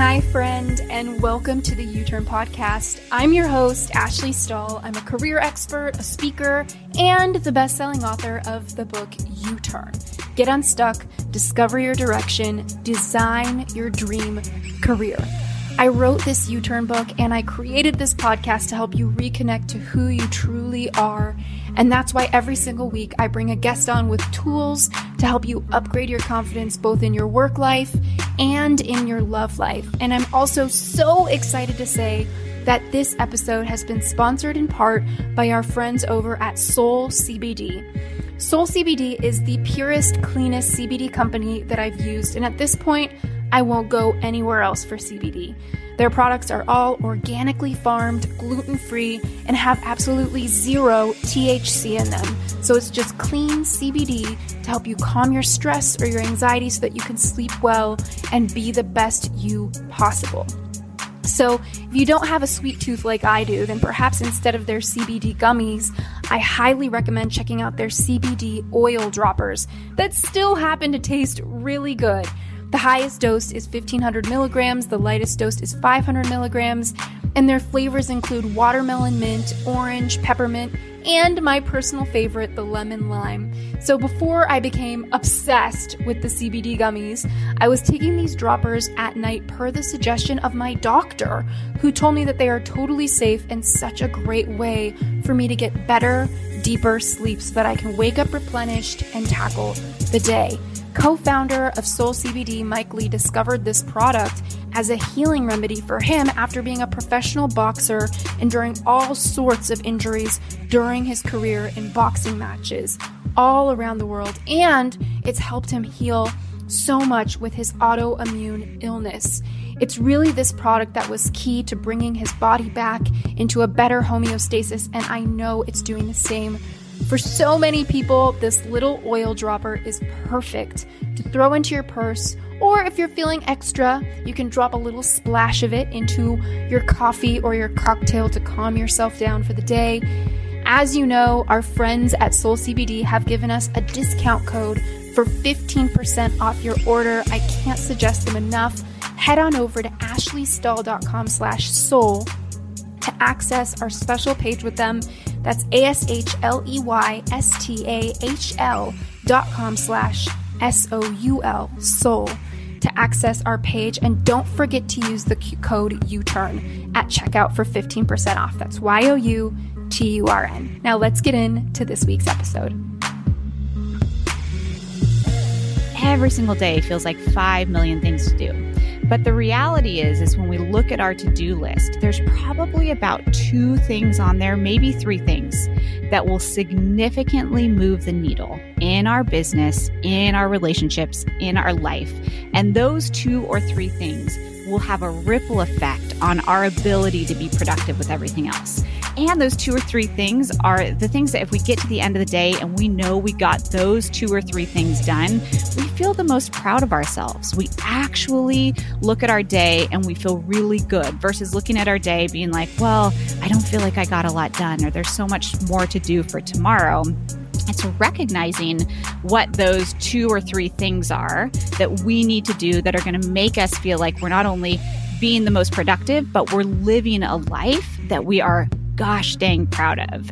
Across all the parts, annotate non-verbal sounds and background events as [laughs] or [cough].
Hi, friend, and welcome to the You Turn Podcast. I'm your host, Ashley Stahl. I'm a career expert, a speaker, and the best selling author of the book You Turn. Get unstuck, discover your direction, design your dream career. I wrote this You Turn book and I created this podcast to help you reconnect to who you truly are. And that's why every single week I bring a guest on with tools to help you upgrade your confidence both in your work life and in your love life. And I'm also so excited to say that this episode has been sponsored in part by our friends over at Soul CBD. Soul CBD is the purest, cleanest CBD company that I've used, and at this point, I won't go anywhere else for CBD. Their products are all organically farmed, gluten free, and have absolutely zero THC in them. So it's just clean CBD to help you calm your stress or your anxiety so that you can sleep well and be the best you possible. So, if you don't have a sweet tooth like I do, then perhaps instead of their CBD gummies, I highly recommend checking out their CBD oil droppers that still happen to taste really good. The highest dose is 1500 milligrams, the lightest dose is 500 milligrams, and their flavors include watermelon mint, orange, peppermint, and my personal favorite, the lemon lime. So before I became obsessed with the CBD gummies, I was taking these droppers at night per the suggestion of my doctor, who told me that they are totally safe and such a great way for me to get better, deeper sleep so that I can wake up replenished and tackle the day. Co founder of Soul CBD, Mike Lee, discovered this product as a healing remedy for him after being a professional boxer, enduring all sorts of injuries during his career in boxing matches all around the world. And it's helped him heal so much with his autoimmune illness. It's really this product that was key to bringing his body back into a better homeostasis, and I know it's doing the same for so many people, this little oil dropper is perfect to throw into your purse, or if you're feeling extra, you can drop a little splash of it into your coffee or your cocktail to calm yourself down for the day. As you know, our friends at Soul CBD have given us a discount code for 15% off your order. I can't suggest them enough. Head on over to ashleystahl.com slash soul to access our special page with them. That's A-S-H-L-E-Y-S-T-A-H-L dot com slash S-O-U-L, soul, to access our page. And don't forget to use the code U-TURN at checkout for 15% off. That's Y-O-U-T-U-R-N. Now let's get into this week's episode. Every single day feels like 5 million things to do. But the reality is is when we look at our to-do list, there's probably about two things on there, maybe three things that will significantly move the needle in our business, in our relationships, in our life. And those two or three things will have a ripple effect on our ability to be productive with everything else. And those two or three things are the things that if we get to the end of the day and we know we got those two or three things done, we feel the most proud of ourselves. We actually look at our day and we feel really good versus looking at our day being like, well, I don't feel like I got a lot done or there's so much more to do for tomorrow. It's recognizing what those two or three things are that we need to do that are going to make us feel like we're not only being the most productive, but we're living a life that we are gosh dang proud of.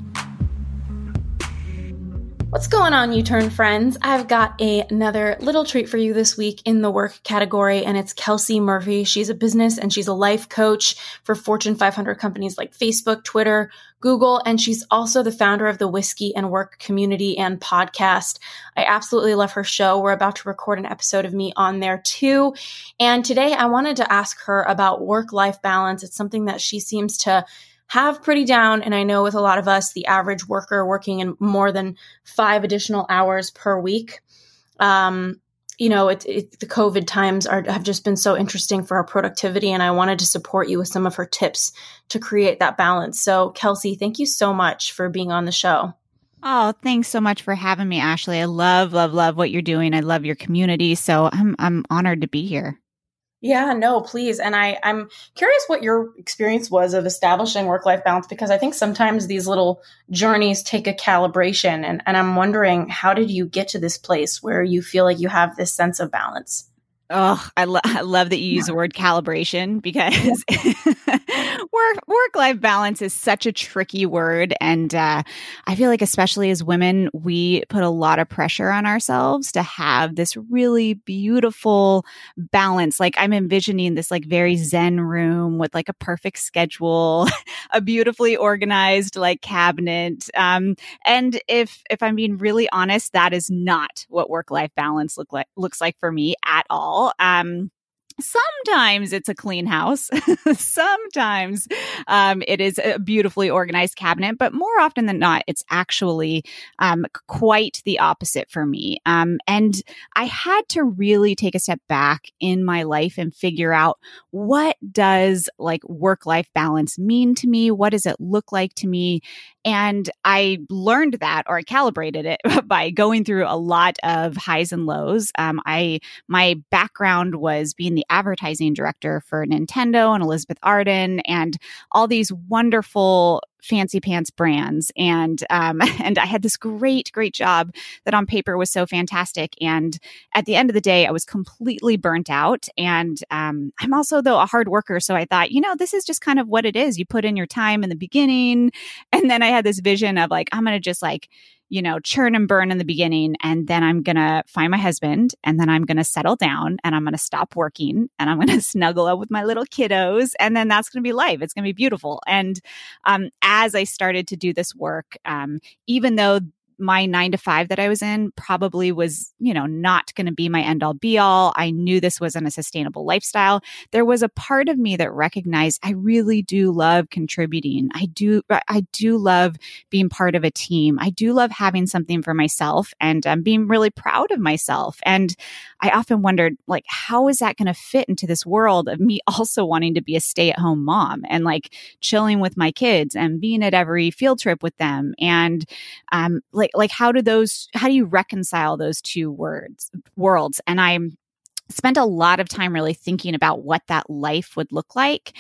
What's going on, You Turn friends? I've got a, another little treat for you this week in the work category, and it's Kelsey Murphy. She's a business and she's a life coach for Fortune 500 companies like Facebook, Twitter, Google, and she's also the founder of the Whiskey and Work community and podcast. I absolutely love her show. We're about to record an episode of me on there too. And today I wanted to ask her about work life balance. It's something that she seems to have pretty down. And I know with a lot of us, the average worker working in more than five additional hours per week, um, you know, it, it, the COVID times are have just been so interesting for our productivity, and I wanted to support you with some of her tips to create that balance. So, Kelsey, thank you so much for being on the show. Oh, thanks so much for having me, Ashley. I love, love, love what you're doing. I love your community, so I'm I'm honored to be here. Yeah, no, please. And I, I'm curious what your experience was of establishing work life balance because I think sometimes these little journeys take a calibration. And, and I'm wondering, how did you get to this place where you feel like you have this sense of balance? Oh, I, lo- I love that you use the word calibration because [laughs] work work life balance is such a tricky word, and uh, I feel like especially as women, we put a lot of pressure on ourselves to have this really beautiful balance. Like I'm envisioning this like very zen room with like a perfect schedule, [laughs] a beautifully organized like cabinet. Um, and if if I'm being really honest, that is not what work life balance look like looks like for me at all. Um, sometimes it's a clean house. [laughs] sometimes um, it is a beautifully organized cabinet, but more often than not, it's actually um, quite the opposite for me. Um, and I had to really take a step back in my life and figure out what does like work life balance mean to me? What does it look like to me? And I learned that or I calibrated it [laughs] by going through a lot of highs and lows. Um, I, my background was being the advertising director for Nintendo and Elizabeth Arden and all these wonderful fancy pants brands. And um, [laughs] and I had this great great job that on paper was so fantastic. And at the end of the day I was completely burnt out. And um, I'm also though a hard worker. So I thought you know this is just kind of what it is. You put in your time in the beginning. And then I had this vision of like I'm to just like you know, churn and burn in the beginning. And then I'm going to find my husband and then I'm going to settle down and I'm going to stop working and I'm going [laughs] to snuggle up with my little kiddos. And then that's going to be life. It's going to be beautiful. And um, as I started to do this work, um, even though my nine to five that I was in probably was, you know, not going to be my end all be all. I knew this wasn't a sustainable lifestyle. There was a part of me that recognized I really do love contributing. I do, I do love being part of a team. I do love having something for myself and um, being really proud of myself. And I often wondered, like, how is that going to fit into this world of me [laughs] also wanting to be a stay at home mom and like chilling with my kids and being at every field trip with them and um, like like like how do those how do you reconcile those two words worlds and i'm spent a lot of time really thinking about what that life would look like.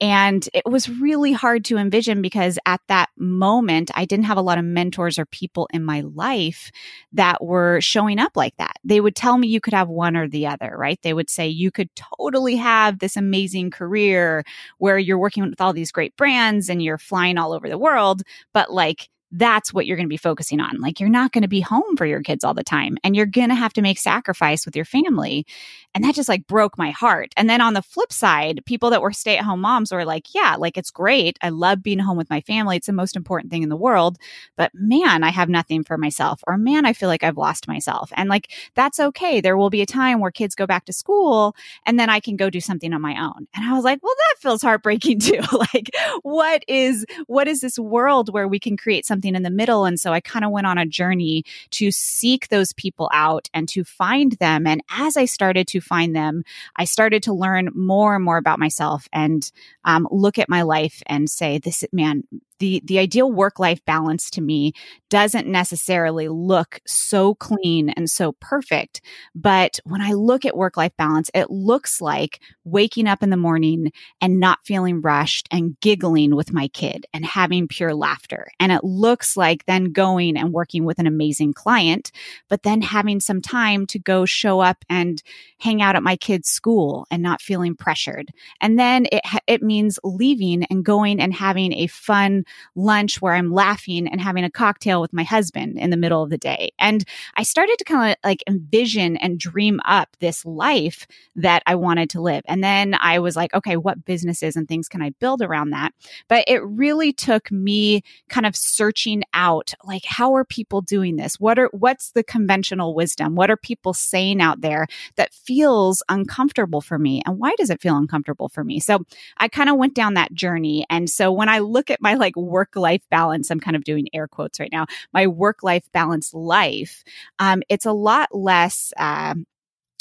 And it was really hard to envision because at that moment, I didn't have a lot of mentors or people in my life that were showing up like that. They would tell me you could have one or the other, right? They would say you could totally have this amazing career where you're working with all these great brands and you're flying all over the world, but like, that's what you're going to be focusing on. Like you're not going to be home for your kids all the time and you're going to have to make sacrifice with your family. And that just like broke my heart. And then on the flip side, people that were stay at home moms were like, yeah, like it's great. I love being home with my family. It's the most important thing in the world. But man, I have nothing for myself or man, I feel like I've lost myself. And like, that's okay. There will be a time where kids go back to school and then I can go do something on my own. And I was like, well, that feels heartbreaking [laughs] too. like, what is, what is this world where we can create something something in the middle. And so I kind of went on a journey to seek those people out and to find them. And as I started to find them, I started to learn more and more about myself and um, look at my life and say, this man, the the ideal work life balance to me doesn't necessarily look so clean and so perfect but when i look at work life balance it looks like waking up in the morning and not feeling rushed and giggling with my kid and having pure laughter. And it looks like then going and working with an amazing client but then having some time to go show up and hang out at my kid's school and not feeling pressured. And then it it means leaving and going and having a fun lunch where I'm laughing and having a cocktail with my husband in the middle of the day. And I started to kind of like envision and dream up this life that I wanted to live. And then I was like, okay, what businesses and things can I build around that? But it really took me kind of searching out like, how are people doing this? What are, what's the conventional wisdom? What are people saying out there that feels uncomfortable for me? And why does it feel uncomfortable for me? So I kind of went down that journey. And so when I look at my like like work life balance. I'm kind of doing air quotes right now. My work life balance life. Um, it's a lot less. Uh,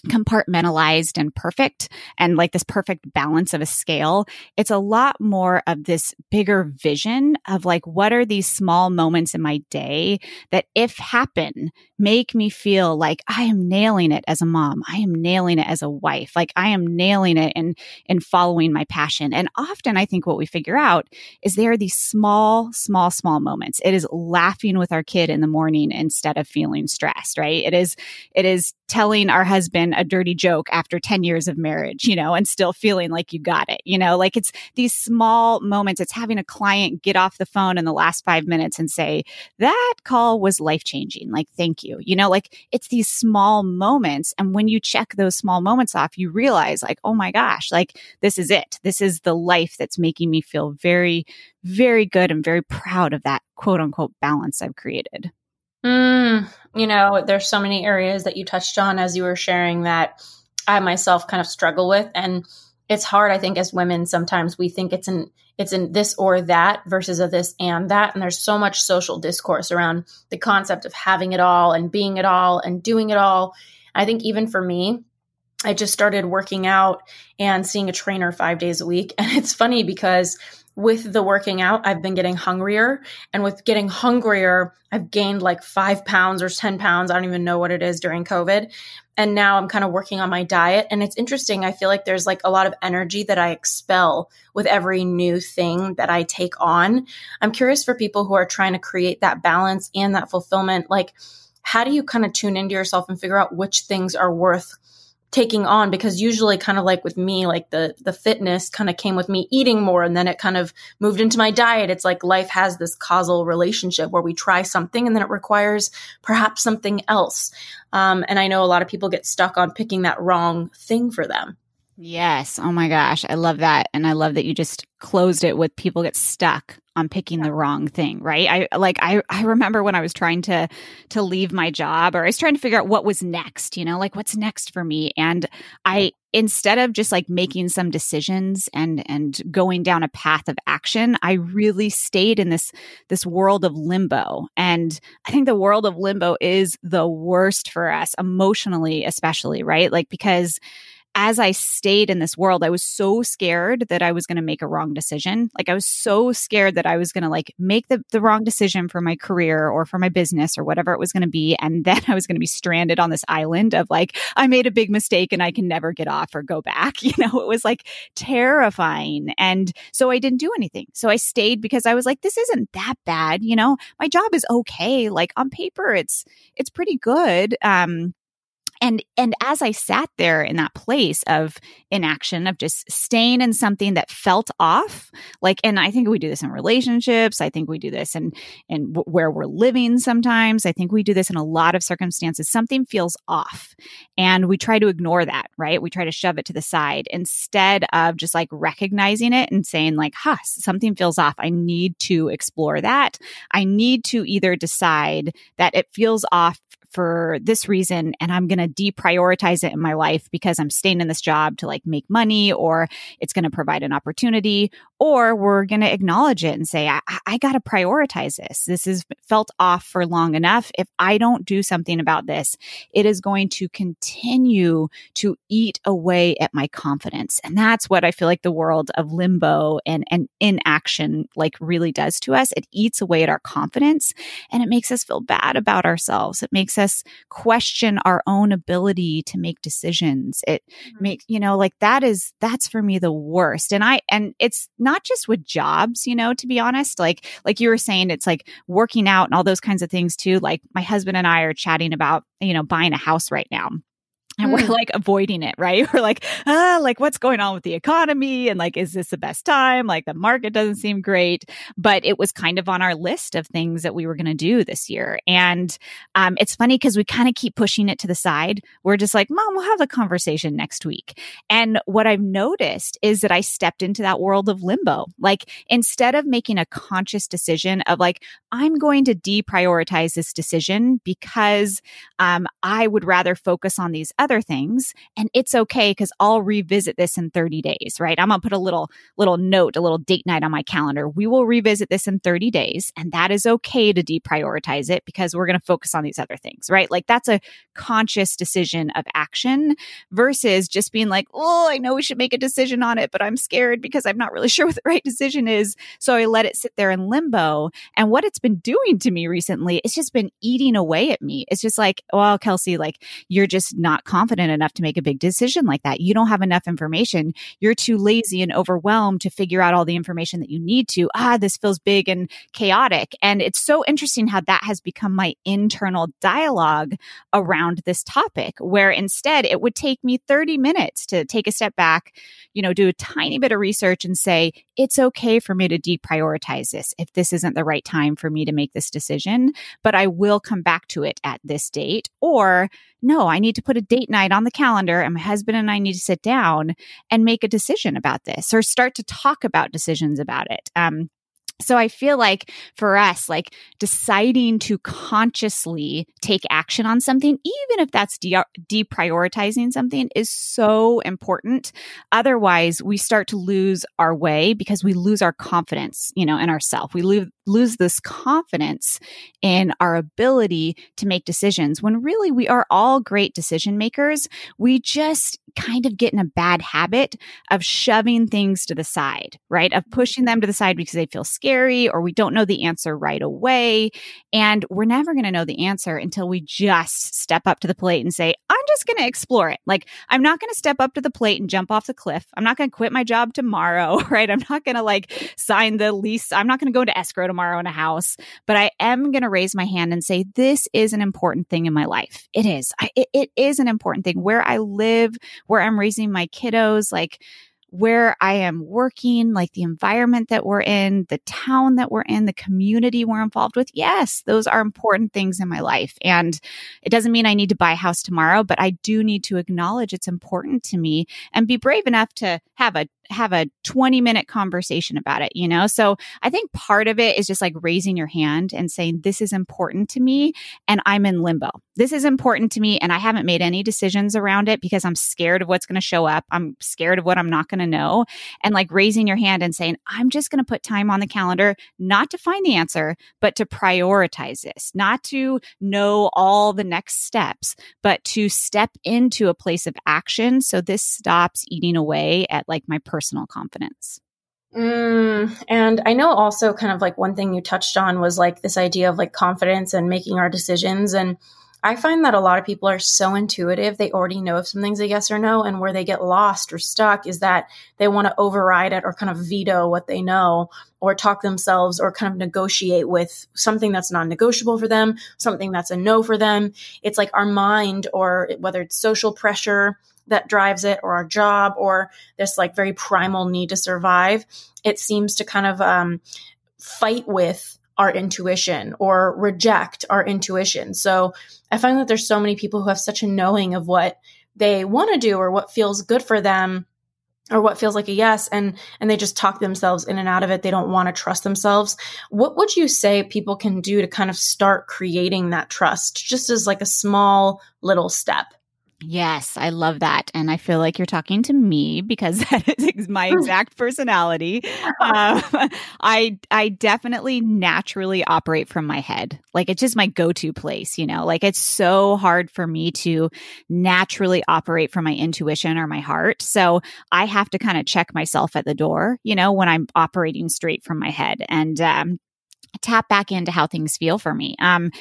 compartmentalized and perfect and like this perfect balance of a scale. It's a lot more of this bigger vision of like, what are these small moments in my day that if happen make me feel like I am nailing it as a mom. I am nailing it as a wife. Like I am nailing it in, in following my passion. And often I think what we figure out is there are these small, small, small moments. It is laughing with our kid in the morning instead of feeling stressed, right? It is, it is telling our husband a dirty joke after 10 years of marriage, you know, and still feeling like you got it, you know, like it's these small moments. It's having a client get off the phone in the last five minutes and say, that call was life changing. Like, thank you. You know, like it's these small moments. And when you check those small moments off, you realize, like, oh my gosh, like this is it. This is the life that's making me feel very, very good and very proud of that quote unquote balance I've created. Mm, you know, there's so many areas that you touched on as you were sharing that I myself kind of struggle with. And it's hard, I think, as women, sometimes we think it's in it's in this or that versus a this and that. And there's so much social discourse around the concept of having it all and being it all and doing it all. I think even for me, I just started working out and seeing a trainer five days a week. [laughs] And it's funny because with the working out, I've been getting hungrier. And with getting hungrier, I've gained like five pounds or 10 pounds. I don't even know what it is during COVID. And now I'm kind of working on my diet. And it's interesting. I feel like there's like a lot of energy that I expel with every new thing that I take on. I'm curious for people who are trying to create that balance and that fulfillment. Like, how do you kind of tune into yourself and figure out which things are worth taking on because usually kind of like with me like the the fitness kind of came with me eating more and then it kind of moved into my diet. It's like life has this causal relationship where we try something and then it requires perhaps something else. Um, and i know a lot of people get stuck on picking that wrong thing for them Yes. Oh my gosh. I love that. And I love that you just closed it with people get stuck on picking the wrong thing, right? I like I I remember when I was trying to to leave my job or I was trying to figure out what was next, you know, like what's next for me and I instead of just like making some decisions and and going down a path of action, I really stayed in this this world of limbo. And I think the world of limbo is the worst for us emotionally especially, right? Like because as I stayed in this world, I was so scared that I was going to make a wrong decision. Like I was so scared that I was going to like make the, the wrong decision for my career or for my business or whatever it was going to be. And [laughs] then I was going to be stranded on this island of like, I made a big mistake and I can never get off or go back. [laughs] You know, it was like terrifying. And so I didn't do anything. So I stayed because I was like, this isn't that bad. You know, my job is okay. Like on paper, it's, it's pretty good. Um, and and as i sat there in that place of inaction of just staying in something that felt off like and i think we do this in relationships i think we do this in in w- where we're living sometimes i think we do this in a lot of circumstances something feels off. And we try to ignore that right? We try to shove it to the side instead of just like recognizing it and saying like huh something feels off. I need to explore that. I need to either decide that it feels off for this reason and I'm going to deprioritize it in my life because I'm staying in this job to like make money or it's going to provide an opportunity or we're going to acknowledge it and say, I, I got to prioritize this. This has felt off for long enough. If I don't do something about this, it is going to continue to eat away at my confidence. And that's what I feel like the world of limbo and, and inaction like really does to us. It eats away at our confidence and it makes us feel bad about ourselves. It makes us question our own ability to make decisions. It mm-hmm. makes, you know, like that is, that's for me the worst. And I, and it's not just with jobs, you know, to be honest, like, like you were saying, it's like working out and all those kinds of things too. Like my husband and I are chatting about, you know, buying a house right now and we're mm. like avoiding it, right? [laughs] We're like, ah, like what's going on with the economy? And like, is this the best time? Like the market doesn't seem great, but it was kind of on our list of things that we were going to do this year. And um, it's funny because we kind of keep pushing it to the side. We're just like, mom, we'll have the conversation next week. And what I've noticed is that I stepped into that world of limbo. Like instead of making a conscious decision of like, I'm going to deprioritize this decision because um, I would rather focus on these other things and it's okay because I'll revisit this in 30 days, right? I'm going to put a little, little note, a little date night on my calendar. We will revisit this in 30 days and that is okay to deprioritize it because we're going to focus on these other things, right? Like that's a conscious decision of action versus just being like, oh, I know we should make a decision on it, but I'm scared because I'm not really [laughs] sure what the right decision is. So I let it sit there in limbo. And what it's been doing to me recently, it's just been eating away at me. It's just like, well, Kelsey, like you're just not confident enough to make a big decision like that. You don't have enough information. You're too lazy and overwhelmed to figure out all the information that you need to. Ah, this feels big and chaotic. And it's so interesting how that has become my internal dialogue around this topic, where instead it would take me 30 minutes to take a step back, you know, do a tiny bit of research and say, it's okay for me to deprioritize this if this isn't the right time for me to make this decision, but I will come back to it at this date. Or, no, I need to put a date night on the calendar and my husband and I need to sit down and make a decision about this or start to talk about decisions about it. Um, so I feel like for us, like deciding to consciously take action on something, even if that's de- deprioritizing something, is so important. Otherwise, we start to lose our way because we lose our confidence, you know, in ourselves. We lose lose this confidence in our ability to make decisions when really we are all great decision makers. We just kind of get in a bad habit of shoving things to the side, right? Of mm-hmm. pushing them to the side because they feel scary or we don't know the answer right away. And we're never going to know the answer until we just step up to the plate and say, I'm just going to explore it. Like, I'm not going to step up to the plate and jump off the cliff. I'm not going to quit my job tomorrow, [laughs] right? I'm not going to like sign the lease. I'm not going to go into escrow tomorrow in a house, but I am going to raise my hand and say, this is an important thing in my life. It is. I, it, it is an important thing where I live, where I'm raising my kiddos. Like, where I am working, like the environment that we're in, the town that we're in, the community we're involved with. Yes, those are important things in my life. And it doesn't mean I need to buy a house tomorrow, but I do need to acknowledge it's important to me and be brave enough to have a have a 20 minute conversation about it, you know? So I think part of it is just like raising your hand and saying, this is important to me and I'm in limbo. This is important to me and I haven't made any decisions around it because I'm scared of what's going to show up. I'm scared of what I'm not going to know. And like raising your hand and saying, I'm just going to put time on the calendar, not to find the answer, but to prioritize this, not to know all the next steps, but to step into a place of action. So this stops eating away at like my personal confidence. Mm, and I know also kind of like one thing you touched on was like this idea of like confidence and making our decisions. And I find that a lot of people are so intuitive. They already know if something's a yes or no. And where they get lost or stuck is that they want to override it or kind of veto what they know or talk themselves or kind of negotiate with something that's non negotiable for them, something that's a no for them. It's like our mind or whether it's social pressure that drives it or our job or this like very primal need to survive it seems to kind of um, fight with our intuition or reject our intuition so i find that there's so many people who have such a knowing of what they want to do or what feels good for them or what feels like a yes and and they just talk themselves in and out of it. They don't want to trust themselves. What would you say people can do to kind of start creating that trust just as like a small little step Yes, I love that. And I feel like you're talking to me because [laughs] that is my [laughs] exact personality. [laughs] Um, I I definitely naturally operate from my head. Like it's just my go-to place, you know. Like it's so hard for me to naturally operate from my intuition or my heart. So I have to kind of check myself at the door, you know, when I'm operating straight from my head. And um, tap back into how things feel for me. Um,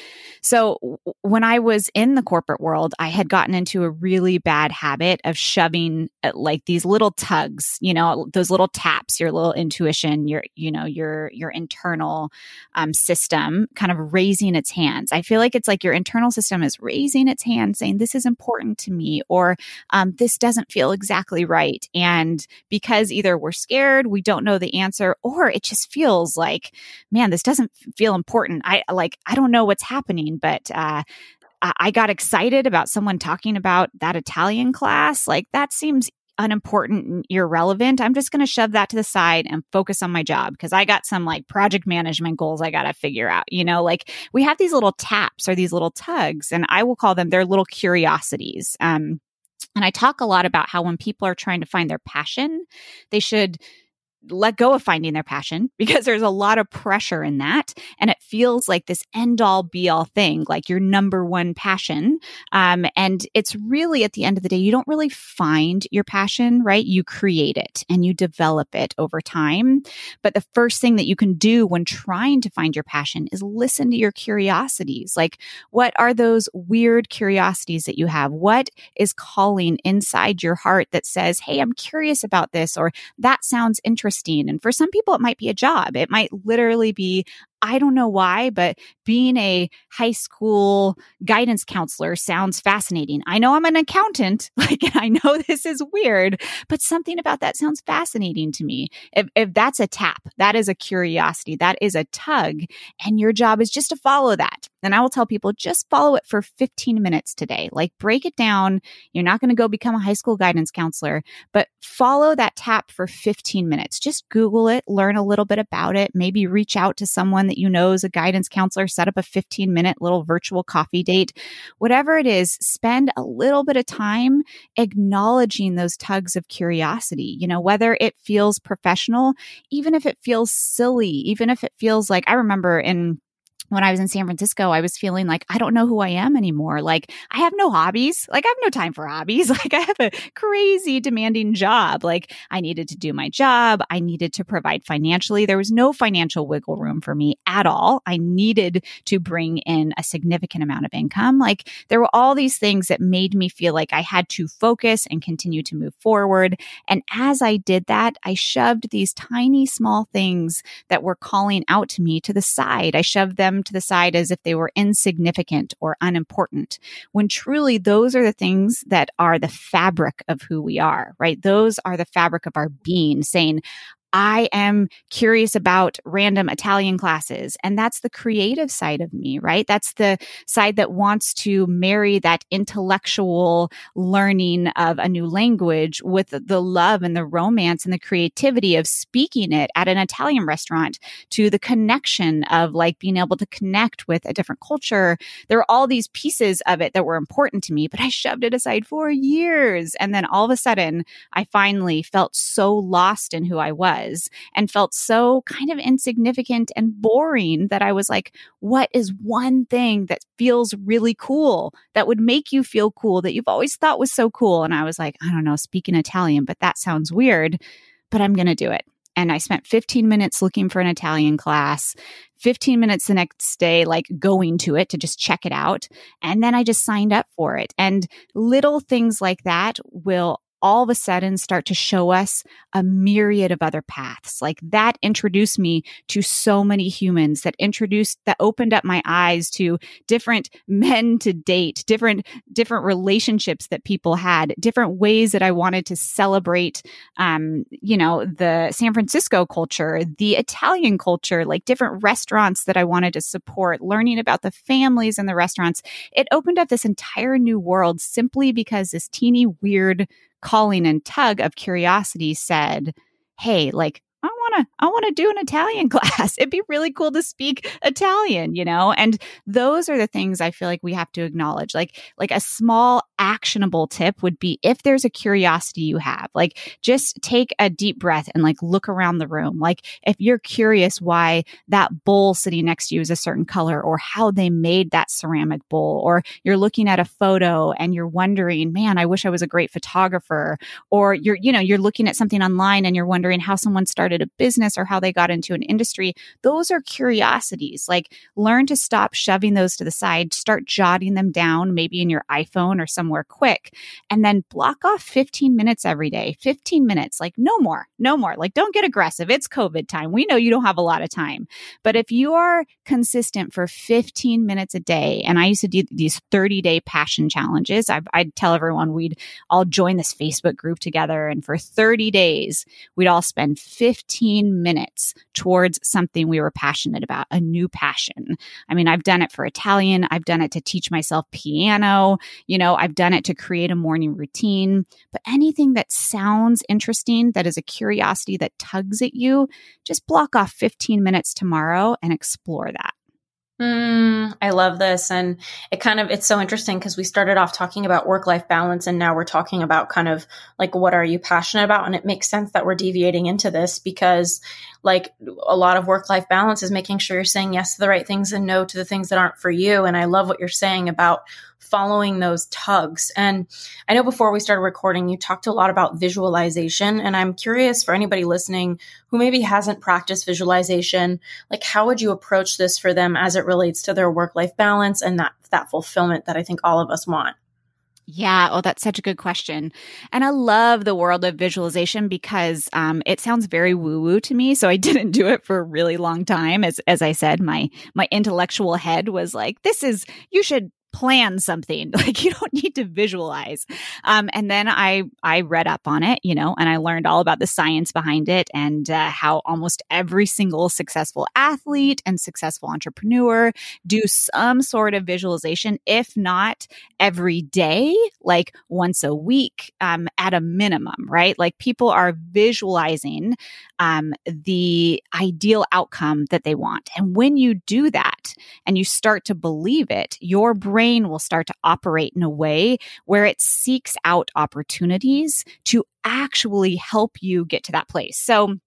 so when I was in the corporate world, I had gotten into a really bad habit of shoving uh, like these little tugs, you know, those little taps, your little intuition, your, you know, your, your internal um, system kind of raising its hands. I feel like it's like your internal system is raising its hand saying, this is important to me, or um, this doesn't feel exactly right. And because either we're scared, we don't know the answer, or it just feels like, man, this doesn't doesn't feel important. I like, I don't know what's happening, but, uh, I got excited about someone talking about that Italian class. Like that seems unimportant and irrelevant. I'm just going to shove that to the side and focus on my job because I got some like project management goals I got to figure out. You know, like we have these little taps or these little tugs, and I will call them they're little curiosities. Um, And I talk a lot about how when people are trying to find their passion, they should let go of finding their passion [laughs] because there's a lot of pressure in that. And it feels like this end all be all thing, like your number one passion. Um, and it's really at the end of the day, you don't really find your passion, right? You create it and you develop it over time. But the first thing that you can do when trying to find your passion is listen to your curiosities. Like, what are those weird curiosities that you have? What is calling inside your heart that says, Hey, I'm curious about this, or that sounds interesting interesting. And for some people, it might be a job. It might literally be, I don't know why, but being a high school guidance counselor sounds fascinating. I know I'm an accountant, [laughs] like I know this is weird, but something about that sounds fascinating to me. If, if that's a tap, that is a curiosity, that is a tug, and your job is just to follow that. And I will tell people just follow it for 15 minutes today. Like break it down. You're not going to go become a high school guidance counselor, but follow that tap for 15 minutes. Just Google it, learn a little bit about it, maybe reach out to someone that you know is a guidance counselor, set up a 15 minute little virtual coffee date. Whatever it is, spend a little bit of time acknowledging those tugs of curiosity, you know, whether it feels professional, even if it feels silly, even if it feels like I remember in when I was in San Francisco, I was feeling like I don't know who I am anymore. Like I have no hobbies. Like I have no time for hobbies. [laughs] Like I have a crazy demanding job. Like I needed to do my job. I needed to provide financially. There was no financial wiggle room for me at all. I needed to bring in a significant amount of income. Like there were all these things that made me feel like I had to focus and continue to move forward. And as I did that, I shoved these tiny small things that were calling out to me to the side. I shoved them to the side as if they were insignificant or unimportant, when truly those are the things that are the fabric of who we are, right? Those are the fabric of our being, saying, I am curious about random Italian classes. And that's the creative side of me, right? That's the side that wants to marry that intellectual learning of a new language with the love and the romance and the creativity of speaking it at an Italian restaurant to the connection of like being able to connect with a different culture. There were all these pieces of it that were important to me, but I shoved it aside for years. And then all of a sudden, I finally felt so lost in who I was was and felt so kind of insignificant and boring that I was like, what is one thing that feels really cool that would make you feel cool that you've always thought was so cool? And I was like, I don't know, speaking Italian, but that sounds weird, but I'm going to do it. And I spent 15 minutes looking for an Italian class, 15 minutes the next day, like going to it to just check it out. And then I just signed up for it. And little things like that will all of a sudden start to show us a myriad of other paths. Like that introduced me to so many humans that introduced, that opened up my eyes to different [laughs] men to date, different, different relationships that people had, different ways that I wanted to celebrate, um, you know, the San Francisco culture, the Italian culture, like different restaurants that I wanted to support, learning about the families in the restaurants. It opened up this entire new world simply because this teeny weird calling and tug of curiosity said, Hey, like, I want to I want to do an Italian [laughs] class. It'd be really cool to speak Italian, you know? And those are the things I feel like we have to acknowledge. Like like a small actionable tip would be if there's a curiosity you have, like just take a deep breath and like look around the room. Like if you're curious why that bowl sitting next to you is a certain color or how they made that ceramic bowl or you're looking at a photo and you're wondering, "Man, I wish I was a great photographer." Or you're you know, you're looking at something online and you're wondering how someone started a business or how they got into an industry. Those are curiosities. Like learn to stop shoving those to the side, start jotting them down maybe in your iPhone or somewhere quick and then block off 15 minutes every day. 15 minutes, like no more, no more. Like don't get aggressive. It's COVID time. We know you don't have a lot of time. But if you are consistent for 15 minutes a day, and I used to do these 30 day passion challenges, i would tell everyone we'd all join this Facebook group together. And for 30 days, we'd all spend 15 minutes towards something we were passionate about, a new passion. I mean, I've done it for Italian. I've done it to teach myself piano. You know, I've done it to create a morning routine. But anything that sounds interesting, that is a curiosity that tugs at you, just block off 15 minutes tomorrow and explore that. Mm, I love this. And it kind of, it's so interesting because we started off talking about work life balance and now we're talking about kind of like, what are you passionate about? And it makes sense that we're deviating into this because like a lot of work life balance is making sure you're saying yes to the right things and no to the things that aren't for you. And I love what you're saying about following those tugs. And I know before we started recording, you talked a lot about visualization. And I'm curious for anybody listening who maybe hasn't practiced visualization, like how would you approach this for them as it relates to their work life balance and that, that fulfillment that I think all of us want? Yeah, oh, that's such a good question. And I love the world of visualization because um, it sounds very woo woo to me. So I [laughs] didn't do it for a really long time. As as I said, my my intellectual head was like, "This is you should plan something. [laughs] Like you don't need to visualize. Um, and then i i read up on it you know and i learned all about the science behind it and uh, how almost every single successful athlete and successful entrepreneur do some sort of visualization if not every day like once a week um, at a minimum right? Like people are visualizing um, the ideal outcome that they want. And when you do that and you start to believe it your brain brain will start to operate in a way where it seeks out opportunities to actually help you get to that place. So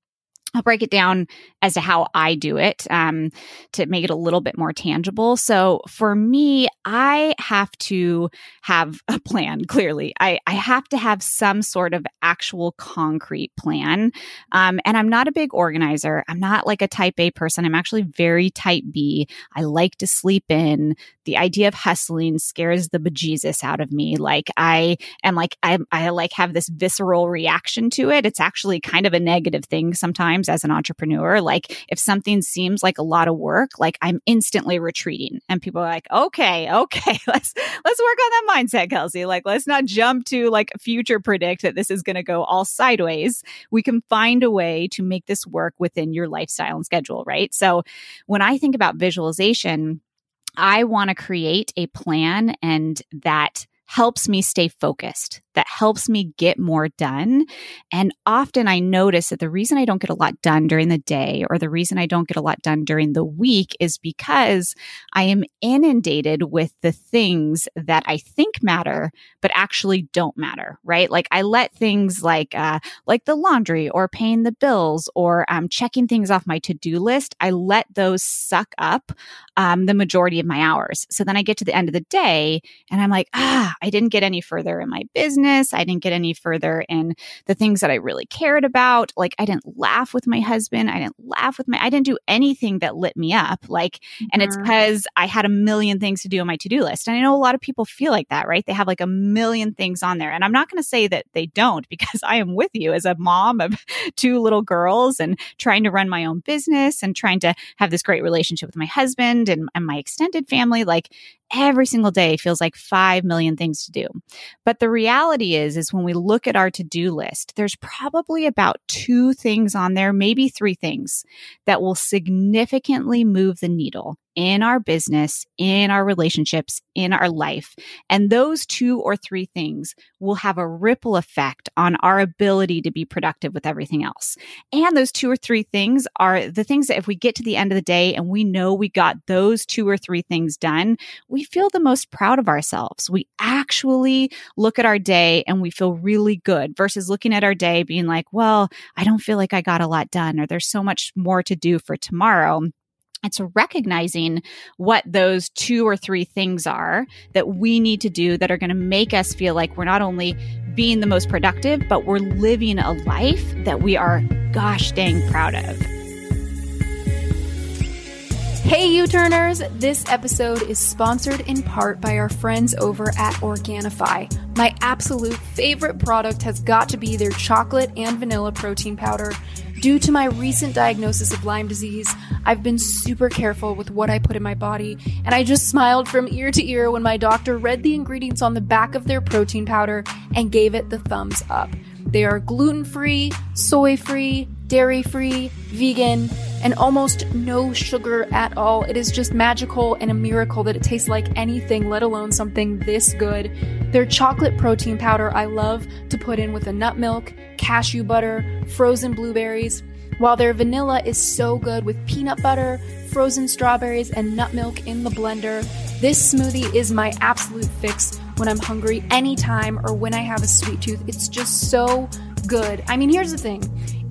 I'll break it down as to how I do it um, to make it a little bit more tangible. So for me, I have to have [laughs] a plan. Clearly, I, I have to have some sort of actual concrete plan. Um, and I'm not a big organizer. I'm not like a type A person. I'm actually very type B. I like to sleep in. The idea of hustling scares the bejesus out of me. Like I am like I, I like have this visceral reaction to it. It's actually kind of a negative thing sometimes as an entrepreneur. Like if something seems like a lot of work, like I'm instantly retreating and people are like, okay, okay, [laughs] let's, let's work on that mindset, Kelsey. Like let's not jump to like future predict that this is to go all sideways. We can find a way to make this work within your lifestyle and schedule, right? So when I think about visualization, I want to create a plan and that helps me stay focused, that helps me get more done. And often I notice that the reason I don't get a lot done during the day or the reason I don't get a lot done during the week is because I am inundated with the things that I think matter, but actually don't matter, right? Like I let things like, uh, like the laundry or paying the bills or um, checking things off my to-do list. I let those suck up um, the majority of my hours. So then I get to the end of the day and I'm like, ah, I didn't get any further in my business. I didn't get any further in the things that I really cared about. Like I didn't laugh with my husband. I didn't laugh with my, I didn't do anything that lit me up. Like, and it's because mm-hmm. I had a million things to do on my to do list. And I know a lot of people feel like that, right? They have like a million things on there. And I'm not going to say that they don't [laughs] because I am with you as a mom of [laughs] two little girls and trying to run my own business and trying to have this great relationship with my husband and, and my extended family. Like every single day feels like 5 million things to do. But the reality is is when we look at our to-do list, there's probably about two things on there, maybe three things that will significantly move the needle in our business, in our relationships, in our life. And those two or three things will have a ripple effect on our ability to be productive with everything else. And those two or three things are the things that if we get to the end of the day and we know we got those two or three things done, we feel the most proud of ourselves. We actually look at our day and we feel really good versus looking at our day being like, well, I don't feel like I got a lot done or there's so much more to do for tomorrow it's recognizing what those two or three things are that we need to do that are going to make us feel like we're not only being the most productive, but we're living a life that we are gosh dang proud of. Hey, U Turners! This episode is sponsored in part by our friends over at Organifi. My absolute favorite product has got to be their chocolate and vanilla protein powder. Due to my recent diagnosis of Lyme disease, I've been super careful with what I put in my body, and I just smiled from ear to ear when my doctor read the ingredients on the back of their protein powder and gave it the thumbs up. They are gluten free, soy free, dairy free, vegan, and almost no sugar at all. It is just magical and a miracle that it tastes like anything, let alone something this good. Their chocolate protein powder I love to put in with a nut milk, cashew butter, frozen blueberries. While their vanilla is so good with peanut butter, frozen strawberries, and nut milk in the blender, this smoothie is my absolute fix when I'm hungry anytime or when I have a sweet tooth. It's just so good. I mean, here's the thing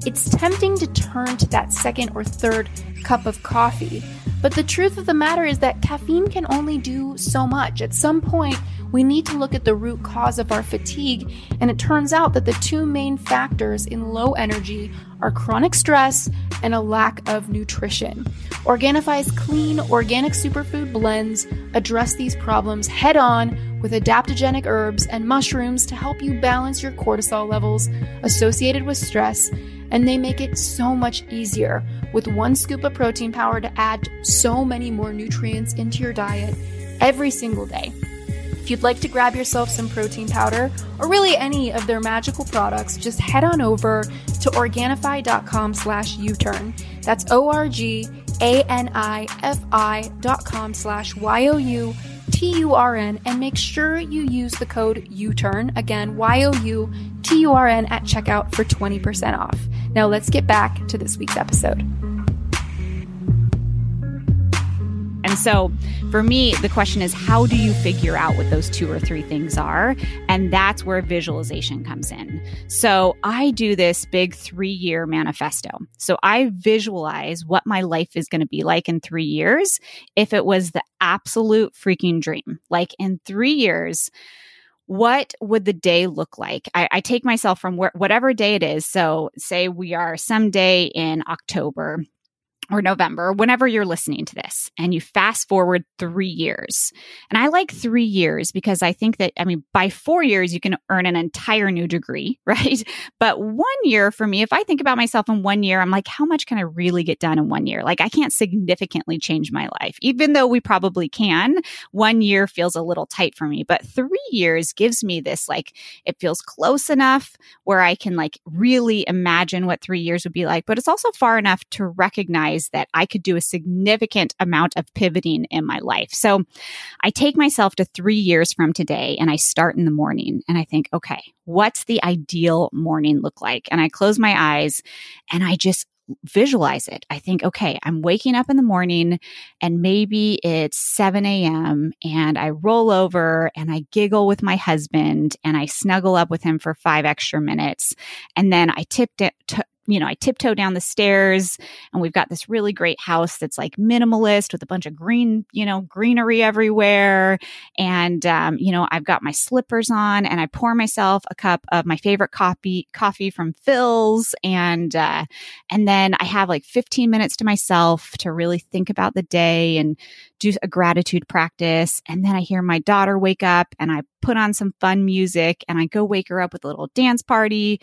it's tempting to turn to that second or third cup of coffee. But the truth of the matter is that caffeine can only do so much. At some point, we need to look at the root cause of our fatigue, and it turns out that the two main factors in low energy are chronic stress and a lack of nutrition. Organifi's clean, organic superfood blends address these problems head on with adaptogenic herbs and mushrooms to help you balance your cortisol levels associated with stress, and they make it so much easier with one scoop of protein powder to add so many more nutrients into your diet every single day. If you'd like to grab yourself some protein powder or really any of their magical products, just head on over to Organifi.com slash U-turn. That's O-R-G-A-N-I-F-I dot com slash Y-O-U-T-U-R-N and make sure you use the code U-turn, again, Y-O-U-T-U-R-N at checkout for 20% off. Now let's get back to this week's episode. And so for me, the question is how do you figure out what those two or three things are? And that's where visualization comes in. So I do this big three year manifesto. So I visualize what my life is going to be like in three years if it was the absolute freaking dream. Like in three years, what would the day look like? I, I take myself from where, whatever day it is. So, say we are someday in October or November, whenever you're listening to this, and you fast forward three years. And I like three years because I think that, I mean, by four years, you can earn an entire new degree, [laughs] right? But one year for me, if I think about myself in one year, I'm like, how much can I really get done in one year? Like, I can't significantly change my life, even though we probably can. One year feels a little tight for me, but three years gives me this, like, it feels close enough where I can, like, really imagine what three years would be like, but it's also far enough to recognize that I could do a significant amount of pivoting in my life. So I take myself to three years from today and I start in the morning and I think, okay, what's the ideal morning look like? And I close my eyes and I just visualize it. I think, okay, I'm waking up in the morning and maybe it's 7 a.m. and I roll over and I giggle with my husband and I snuggle up with him for five extra minutes. And then I it, t- you know, I tiptoe down the stairs and we've got this really great house that's like minimalist with a bunch of green, you know, greenery everywhere. And, um, you know, I've got my slippers on and I pour myself a cup of my favorite coffee, coffee from Philz. And, uh, and then I have like 15 minutes to myself to really think about the day and do a gratitude practice. And then I hear my daughter wake up and I put on some fun music and I go wake her up with a little dance party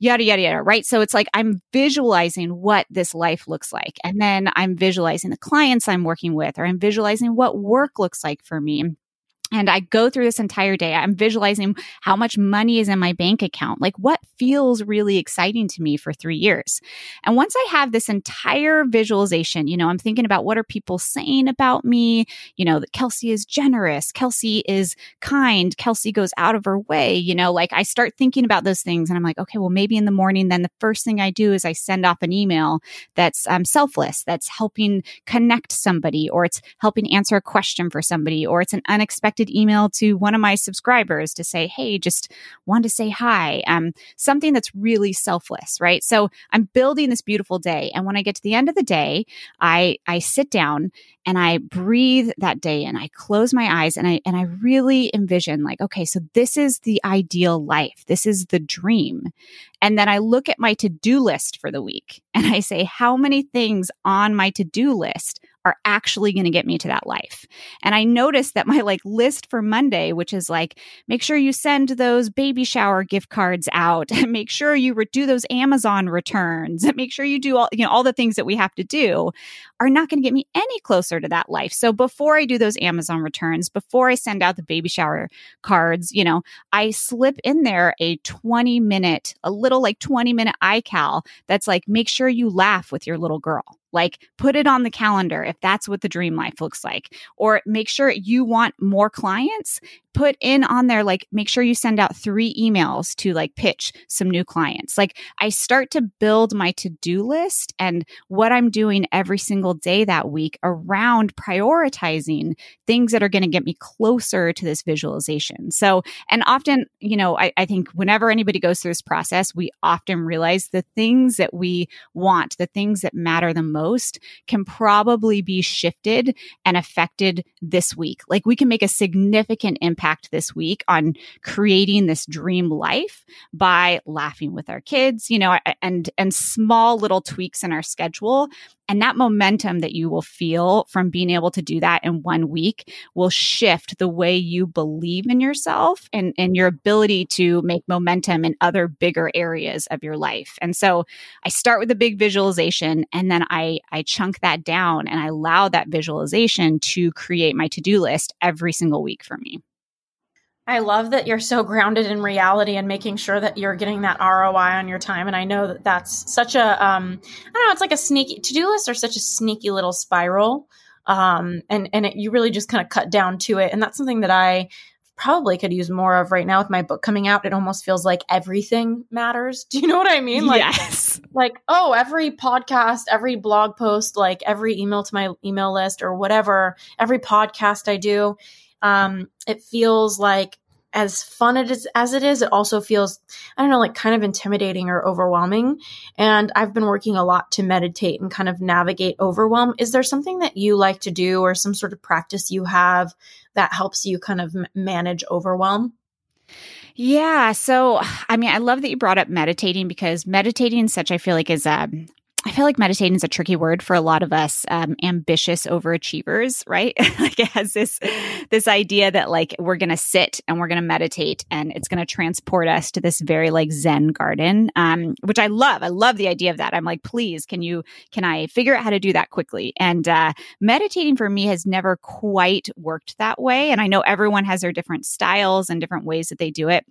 yada, yada, yada, right? So it's like I'm visualizing what this life looks like. And then I'm visualizing the clients I'm working with, or I'm visualizing what work looks like for me. And I go through this entire day. I'm visualizing how much money is in my bank account, like what feels really exciting to me for three years. And once I have this entire visualization, you know, I'm thinking about what are people saying about me? You know, that Kelsey is generous, Kelsey is kind, Kelsey goes out of her way. You know, like I start thinking about those things and I'm like, okay, well, maybe in the morning, then the first thing I do is I send off an email that's um, selfless, that's helping connect somebody, or it's helping answer a question for somebody, or it's an unexpected email to one of my subscribers to say, Hey, just want to say hi. Um, something that's really selfless, right? So I'm building this beautiful day. And when I get to the end of the day, I, I sit down and I breathe that day in. I close my eyes and I, and I really envision like, okay, so this is the ideal life. This is the dream. And then I look at my to do list for the week and I say, how many things on my to do list are actually going to get me to that life. And I noticed that my like list for Monday, which is like, make sure you send those baby shower gift cards out and [laughs] make sure you re- do those Amazon returns and [laughs] make sure you do all, you know, all the things that we have to do are not going to get me any closer to that life. So before I do those Amazon returns, before I send out the baby shower cards, you know, I slip in there a 20 minute, a little like 20 minute iCal that's like, make sure you laugh with your little girl like put it on the calendar if that's what the dream life looks like. Or make sure you want more clients put in on there, like, make sure you send out three emails to like pitch some new clients. Like, I start to build my to do list and what I'm doing every single day that week around prioritizing things that are going to get me closer to this visualization. So, and often, you know, I, I think whenever anybody goes through this process, we often realize the things that we want, the things that matter the most can probably be shifted and affected this week. Like we can make a significant impact this week on creating this dream life by laughing with our kids, you know, and and small little tweaks in our schedule and that momentum that you will feel from being able to do that in one week will shift the way you believe in yourself and, and your ability to make momentum in other bigger areas of your life. And so I start with a big visualization and then I, I chunk that down and I allow that visualization to create my to do list every single week for me. I love that you're so grounded in reality and making sure that you're getting that ROI on your time. And I know that that's such a, um, I don't know, it's like a sneaky to do lists are such a sneaky little spiral. Um, and, and it, you really just kind of cut down to it. And that's something that I probably could use more of right now with my book coming out. It almost feels like everything matters. [laughs] Do you know what I mean? Like, yes. Like, oh, every podcast, every blog post, like every email to my email list or whatever, every podcast I do um, it feels like as fun it is as it is, it also feels, I don't know, like kind of intimidating or overwhelming. And I've been working a lot to meditate and kind of navigate overwhelm. Is there something that you like to do or some sort of practice you have that helps you kind of manage overwhelm? Yeah. So, I mean, I love that you brought up meditating because meditating such, I feel like, is a, um, I feel like meditating is a tricky word for a lot of us um, ambitious overachievers, right? [laughs] like it has this this idea that like we're going to sit and we're going to meditate and it's going to transport us to this very like Zen garden, um, which I love. I love the idea of that. I'm like, please, can you can I figure out how to do that quickly? And uh, meditating for me has never quite worked that way. And I know everyone has their different styles and different ways that they do it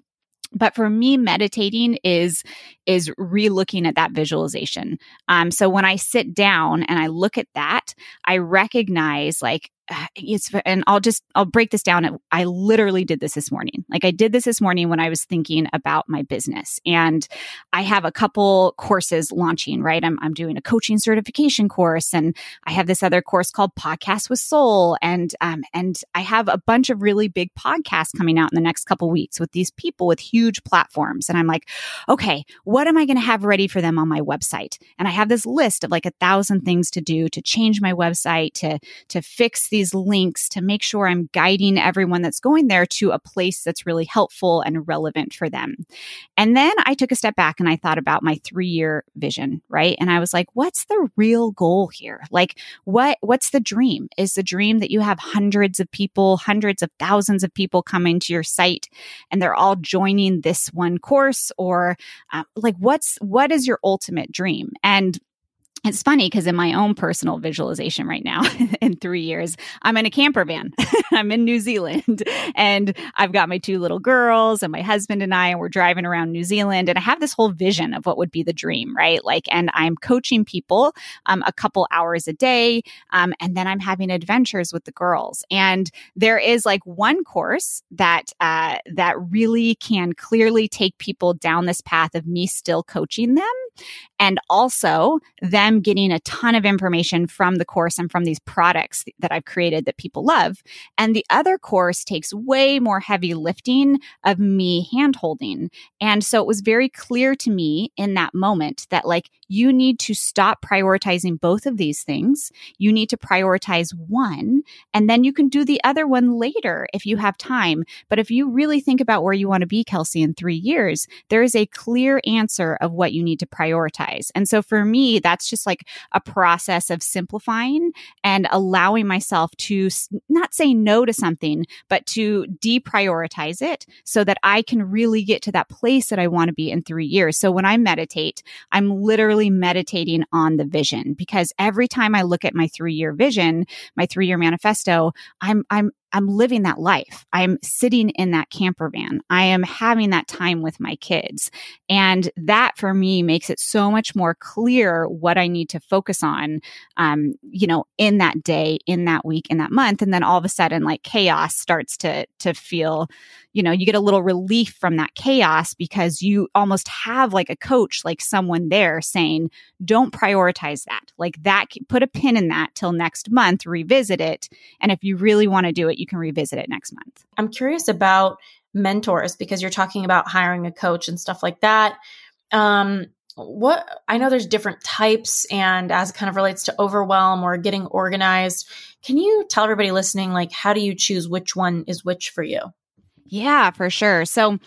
but for me meditating is is re-looking at that visualization. Um, so when i sit down and i look at that i recognize like it's and I'll just I'll break this down. I literally did this this morning. Like I did this this morning when I was thinking about my business, and I have a couple courses launching. Right, I'm I'm doing a coaching certification course, and I have this other course called Podcast with Soul, and um and I have a bunch of really big podcasts coming out in the next couple weeks with these people with huge platforms, and I'm like, okay, what am I going to have ready for them on my website? And I have this list of like a thousand things to do to change my website to to fix the these links to make sure I'm guiding everyone that's going there to a place that's really helpful and relevant for them. And then I took a step back and I thought about my 3-year vision, right? And I was like, what's the real goal here? Like what what's the dream? Is the dream that you have hundreds of people, hundreds of thousands of people coming to your site and they're all joining this one course or uh, like what's what is your ultimate dream? And it's funny because in my own personal visualization right now, [laughs] in three years, I'm in a camper van. [laughs] I'm in New Zealand [laughs] and I've got my two little girls and my husband and I, and we're driving around New Zealand. And I have this whole vision of what would be the dream, right? Like, and I'm coaching people um, a couple hours a day. Um, and then I'm having adventures with the girls. And there is like one course that, uh, that really can clearly take people down this path of me still coaching them and also them getting a ton of information from the course and from these products that I've created that people love. And the other course takes way more heavy lifting of me hand holding. And so it was very clear to me in that moment that like you need to stop prioritizing both of these things. You need to prioritize one and then you can do the other one later if you have time. But if you really think about where you want to be, Kelsey, in three years, there is a clear answer of what you need to prioritize prioritize. And so for me, that's just like a process of simplifying and allowing myself to not say no to something, but to deprioritize it so that I can really get to that place that I want to be in three years. So when I meditate, I'm literally meditating on the vision because every time I look at my three year vision, my three year manifesto, I'm, I'm I'm living that life. I'm sitting in that camper van. I am having that time with my kids. And that for me makes it so much more clear what I need to focus on, um, you know, in that day, in that week, in that month. And then all of a sudden, like chaos starts to, to feel, you know, you get a little relief from that chaos because you almost have like a coach, like someone there saying, don't prioritize that. Like that, put a pin in that till next month, revisit it. And if you really want to do it, you can revisit it next month. I'm curious about mentors because you're talking about hiring a coach and stuff like that. Um, what I know there's different types, and as it kind of relates to overwhelm or getting organized, can you tell everybody listening, like, how do you choose which one is which for you? Yeah, for sure. So,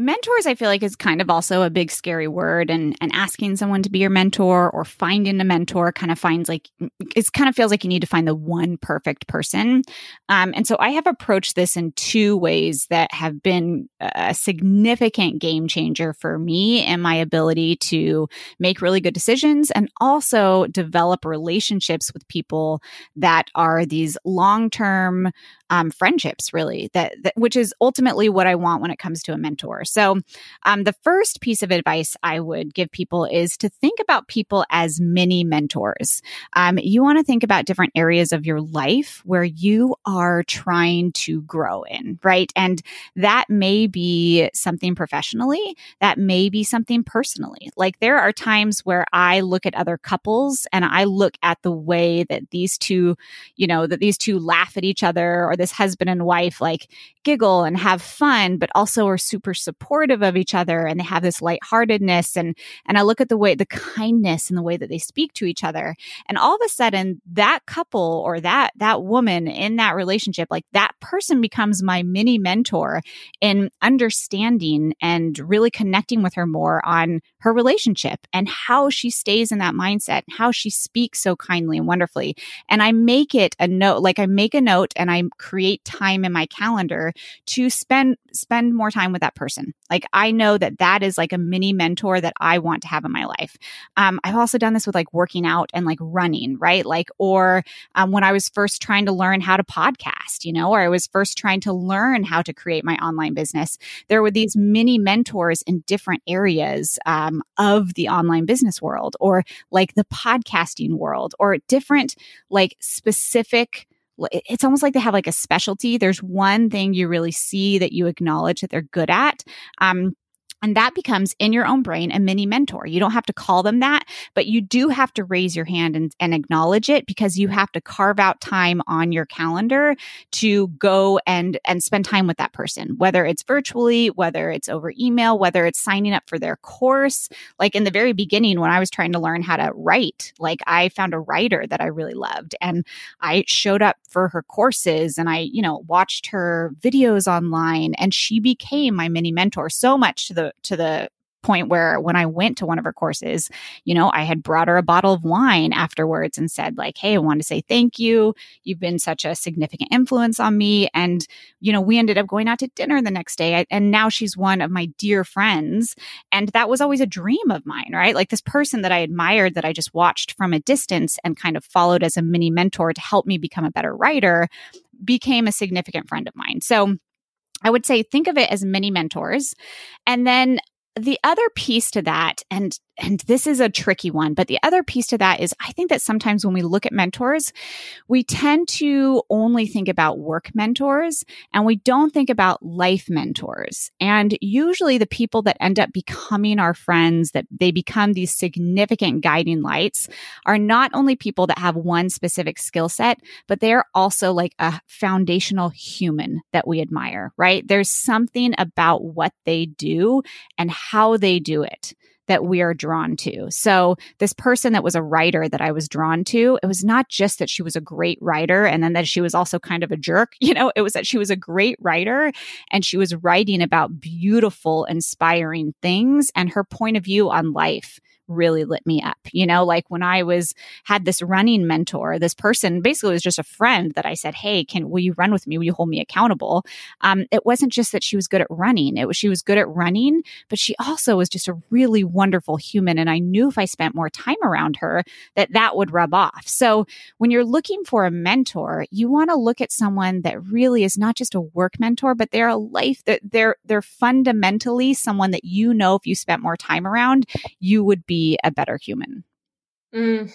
mentors i feel like is kind of also a big scary word and and asking someone to be your mentor or finding a mentor kind of finds like it kind of feels like you need to find the one perfect person. Um, and so i have approached this in two ways that have been a significant game changer for me and my ability to make really good decisions and also develop relationships with people that are these long-term um, friendships really that, that, which is ultimately what i want when it comes to a mentor so um, the first piece of advice i would give people is to think about people as mini mentors. Um, you want to think about different areas of your life where you are trying to grow in right? And that may be something professionally that may be something personally. Like there are times where i look at other couples and i look at the way that these two you know that these two laugh at each other or this husband and wife like giggle and have fun, but also are super supportive of each other and they have this lightheartedness. And, and I look at the way, the kindness and the way that they speak to each other. And all of a sudden that couple or that, that woman in that relationship, like that person becomes my mini mentor in understanding and really connecting with her more on her relationship and how she stays in that mindset, how she speaks so kindly and wonderfully. And I make it a note, like I make a note and I create time in my calendar to spend spend more time with that person. Like I know that that is like a mini mentor that I want to have in my life. Um, I've also done this with like working out and like running, right? Like or um, when I was first trying to learn how to podcast, you know, or I was first trying to learn how to create my online business. There were these mini mentors in different areas um, of the online business world, or like the podcasting world, or different like specific it's almost like they have like a specialty. There's one thing you really see that you acknowledge that they're good at. Um, and that becomes in your own brain a mini mentor. You don't have to call them that, but you do have to raise your hand and, and, acknowledge it because you have to carve out time on your calendar to go and, and spend time with that person, whether it's virtually, whether it's over email, whether it's signing up for their course. Like in the very beginning, when I was trying to learn how to write, like I found a writer that I really loved and I showed up for her courses and I, you know, watched her videos online and she became my mini mentor so much to the to the point where when I went to one of her courses, you know, I had brought her a bottle of wine afterwards and said like, "Hey, I want to say thank you. You've been such a significant influence on me." And you know, we ended up going out to dinner the next day and now she's one of my dear friends, and that was always a dream of mine, right? Like this person that I admired that I just watched from a distance and kind of followed as a mini mentor to help me become a better writer became a significant friend of mine. So I would say think of it as mini mentors. And then the other piece to that, and and this is a tricky one, but the other piece to that is I think that sometimes when we look at mentors, we tend to only think about work mentors and we don't think about life mentors. And usually the people that end up becoming our friends, that they become these significant guiding lights, are not only people that have one specific skill set, but they're also like a foundational human that we admire, right? There's something about what they do and how they do it that we are drawn to. So this person that was a writer that I was drawn to, it was not just that she was a great writer and then that she was also kind of a jerk, [laughs] you know, it was that she was a great writer and she was writing about beautiful, inspiring things and her point of view on life really lit me up. You know, like when I was had this running mentor, this person basically was just a friend that I said, Hey, can, will you run with me? Will you hold me accountable? Um, it wasn't just that she was good at running. It was, she was good at running, but she also was just a really wonderful human. And I knew if I spent more time around her, that that would rub off. So when you're looking for a mentor, you want to look at someone that really is not just a work mentor, but they're a life that they're, they're fundamentally someone that you know if you spent more time around, you would be a better human. Mm,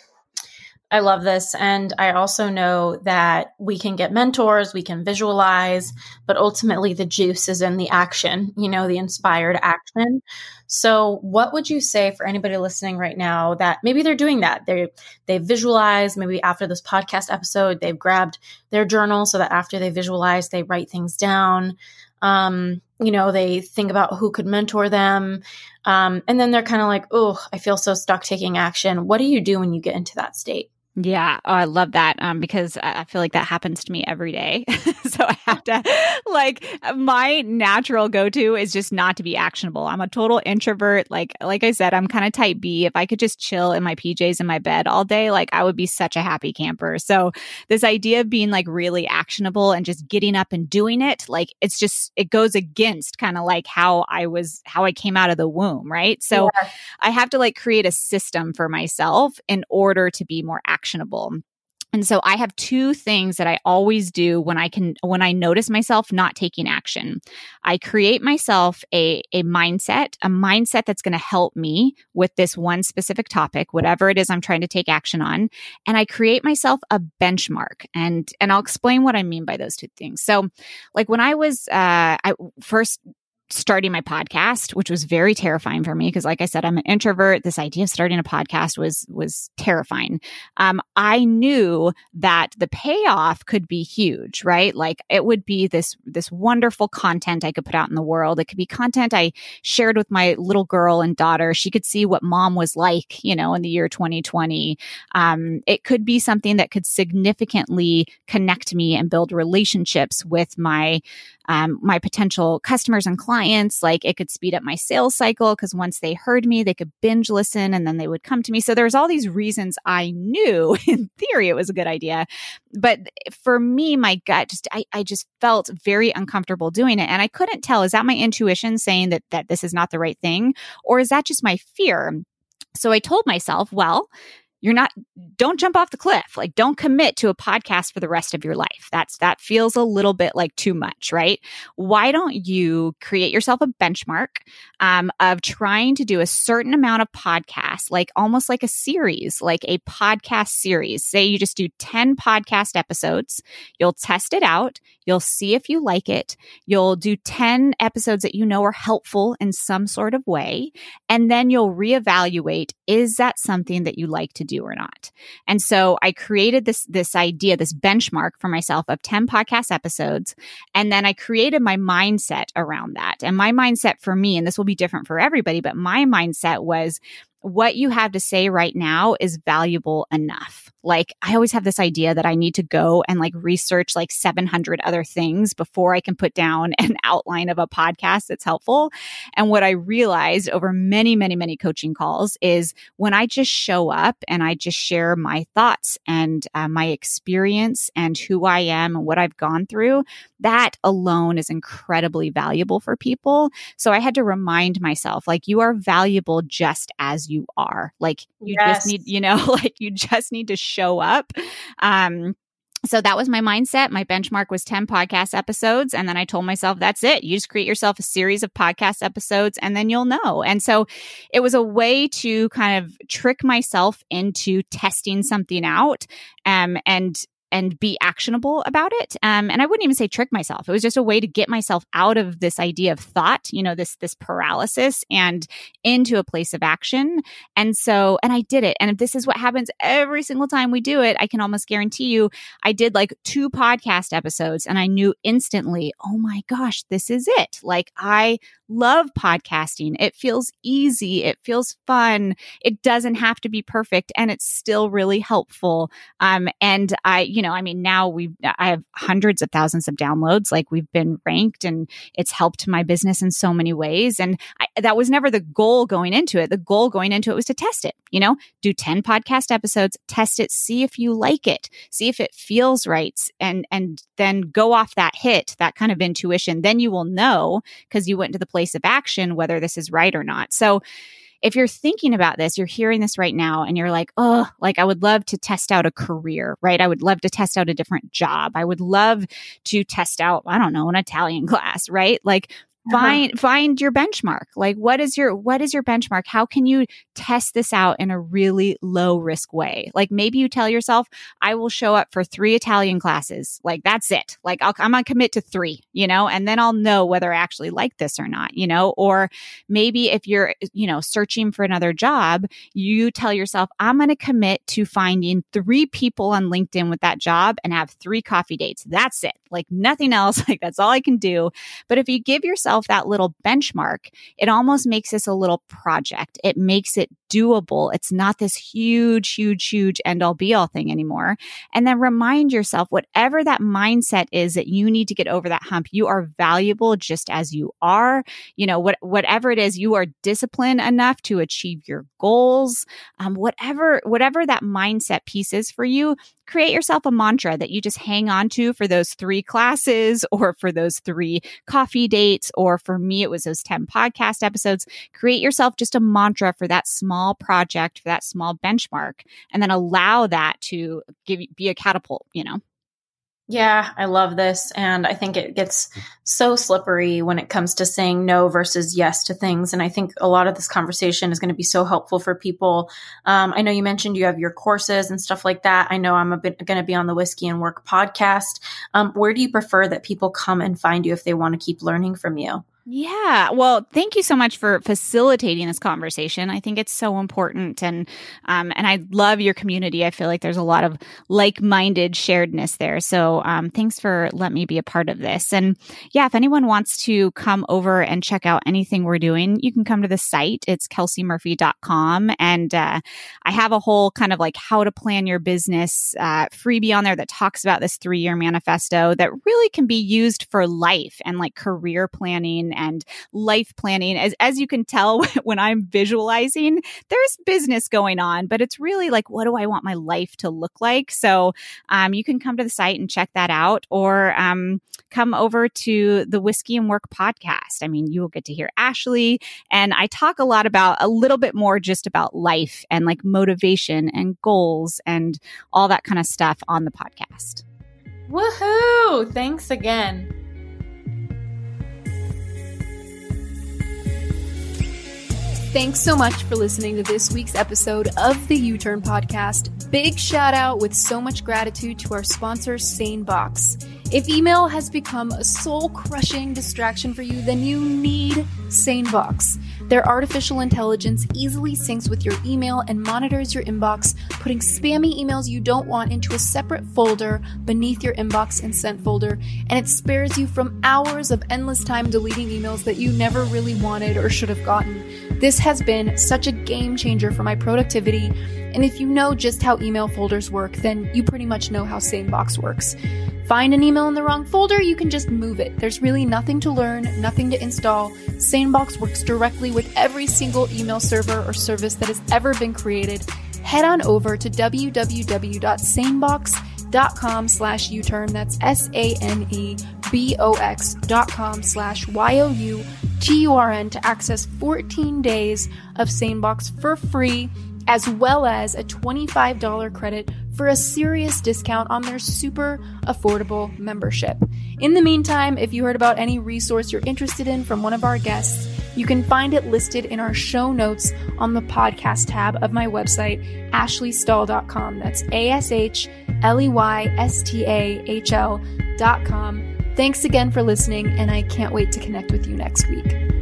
I love this. And I also know that we can get mentors, we can visualize, but ultimately the juice is in the action, you know, the inspired action. So what would you say for anybody listening right now that maybe they're doing that? They they visualize, maybe after this podcast episode, they've grabbed their journal so that after they visualize, they write things down. Um, you know, they think about who could mentor them. Um, and then they're kind of like, oh, I feel so stuck taking action. What do you do when you get into that state? Yeah, oh, I love that um, because I feel like that happens to me every day. [laughs] so I have to, [laughs] like, my natural go to is just not to be actionable. I'm a total introvert. Like, like I said, I'm kind of type B. If I could just chill in my PJs in my bed all day, like, I would be such a happy camper. So this idea of being like really actionable and just getting up and doing it, like, it's just it goes against kind of like how I was, how I came out of the womb, right? So yeah. I have to like create a system for myself in order to be more actionable actionable. And so I have two things that I always do when I can when I notice myself not taking action. I create myself a a mindset, a mindset that's going to help me with this one specific topic, whatever it is I'm trying to take action on, and I create myself a benchmark. And and I'll explain what I mean by those two things. So, like when I was uh I first starting my podcast, which was very terrifying for me because, like I said, I'm an introvert. This idea of starting a podcast was was terrifying. Um, I knew that the payoff could be huge, right? Like it would be this this wonderful content I could put out in the world. It could be content I shared with my little girl and daughter. She could see what mom was like, you know, in the year 2020. Um, it could be something that could significantly connect me and build relationships with my um, my potential customers and clients. Like it could speed up my sales cycle because once they heard me, they could binge listen and then they would come to me. So there's all these reasons I knew [laughs] in theory it was a good idea. But for me, my gut just, I, I just felt very uncomfortable doing it. And I couldn't tell, is that my intuition saying that, that this is not the right thing? Or is that just my fear? So I told myself, well, you're not don't jump off the cliff. Like don't commit to a podcast for the rest of your life. That's that feels a little bit like too much right? Why don't you create yourself a benchmark um, of trying to do a certain amount of podcasts like almost like a series like a podcast series. Say you just do 10 podcast episodes. You'll test it out. You'll see if you like it. You'll do 10 episodes that you know are helpful in some sort of way. And then you'll reevaluate is that something that you like to do or not. And so I created this, this idea, this benchmark for myself of 10 podcast episodes. And then I created my mindset around that. And my mindset for me, and this will be different for everybody, but my mindset was what you have to say right now is valuable enough. Like I always have this idea that I need to go and like research like 700 other things before I can put down [laughs] an outline of a podcast that's helpful. And what I realized over many, many, many coaching calls is when I just show up and I just share my thoughts and uh, my experience and who I am and what I've gone through, that alone is incredibly valuable for people. So I had to remind myself like you are valuable just as you are. Like you yes. just need, you know, [laughs] like you just need to show up. Um, so that was my mindset. My benchmark was 10 podcast episodes. And then I told myself, that's it. You just create yourself a series of podcast episodes and then you'll know. And so it was a way to kind of trick myself into testing something out. Um, and and be actionable about it. Um, and I wouldn't even say trick myself. It was just a way to get myself out of this idea of thought, you know, this this paralysis and into a place of action. And so, and I did it. And if this is what happens every single time we do it, I can almost guarantee you, I did like two podcast episodes and I knew instantly, oh my gosh, this is it. Like I love podcasting. It feels easy. It feels fun. It doesn't have to be perfect and it's still really helpful. Um, and I, you know, I mean, now we I have hundreds of thousands of downloads. Like we've been ranked and it's helped my business in so many ways. And I, that was never the goal going into it. The goal going into it was to test it, you know, do 10 podcast episodes, test it, see if you like it, see if it feels right. And, and then go off that hit, that kind of intuition. Then you will know because you went to the place of action, whether this is right or not. So, if you're thinking about this, you're hearing this right now and you're like, oh, like I would love to test out a career, right? I would love to test out a different job. I would love to test out, I don't know, an Italian [laughs] class, right? Like. Find uh-huh. find your benchmark. Like what is your what is your benchmark? How can you test this out in a really low risk way? Like maybe you tell yourself i will show up for three italian classes. Like that's it. Like i am gonna commit to three you know and then i'll know whether i actually like this or not you know? Or maybe if you're you know searching for another job you tell yourself i'm gonna commit to finding three people on linkedin with that job and have three coffee dates. That's it. Like nothing else. [laughs] Like that's all i can do. But if you give yourself yourself that little benchmark, it almost makes this a little project. It makes it doable. It's not this huge, huge, huge end all be all thing anymore. And then remind yourself whatever that mindset is that you need to get over that hump, you are valuable just as you are. You know, what, whatever it is, you are disciplined enough to achieve your goals. Um, whatever, whatever that mindset piece is for you, create yourself a mantra that you just hang on to for those three classes [laughs] or for those three coffee dates. Or for me, it was those 10 podcast episodes. Create yourself just a mantra for that small project, for that small benchmark, and then allow that to give be a catapult, you know? Yeah, I love this. And I think it gets so slippery when it comes to saying no versus yes to things. And I think a lot of this conversation is going to be so helpful for people. Um, I know you mentioned you have your courses and stuff like that. I know I'm a bit going to be on the Whiskey and Work podcast. Um, where do you prefer that people come and find you if they want to keep learning from you? Yeah. Well, thank you so much for facilitating this conversation. I think it's so important and um and I love your community. I feel like there's a lot of like-minded sharedness there. So, um thanks for letting me be a part of this. And yeah, if anyone wants to come over and check out anything we're doing, you can come to the site. It's kelseymurphy.com and uh I have a whole kind of like how to plan your business uh freebie on there that talks about this 3-year manifesto that really can be used for life and like career planning and life planning. As, as you can tell [laughs] when I'm visualizing, there's business going on, but it's really like, what do I want my life to look like? So um, you can come to the site and check that out or um, come over to the Whiskey and Work podcast. I mean, you will get to hear Ashley. And I talk a lot about a little bit more just about life and like motivation and goals and all that kind of stuff on the podcast. Woohoo! Thanks again. Thanks so much for listening to this week's episode of the You Turn Podcast. Big shout out with so much gratitude to our sponsor, SaneBox. If email has become a soul crushing distraction for you, then you need SaneBox. Their artificial intelligence easily syncs with your email and monitors your inbox, putting spammy emails you don't want into a separate folder beneath your inbox and sent folder, and it spares you from hours of endless time deleting emails that you never really wanted or should have gotten. This has been such a game changer for my productivity, and if you know just how email folders work, then you pretty much know how SaneBox works. Find an email in the wrong folder, you can just move it. There's really nothing to learn, nothing to install. SaneBox works directly with every single email server or service that has ever been created. Head on over to www.sanebox.com slash U-turn. That's S-A-N-E-B-O-X dot com slash Y-O-U-T-U-R-N to access 14 days of SaneBox for free as well as a $25 credit for a serious discount on their super affordable membership. In the meantime, if you heard about any resource you're interested in from one of our guests, you can find it listed in our show notes on the podcast tab of my website, ashleystahl.com. That's A S H L E Y S T A H L.com. Thanks again for listening, and I can't wait to connect with you next week.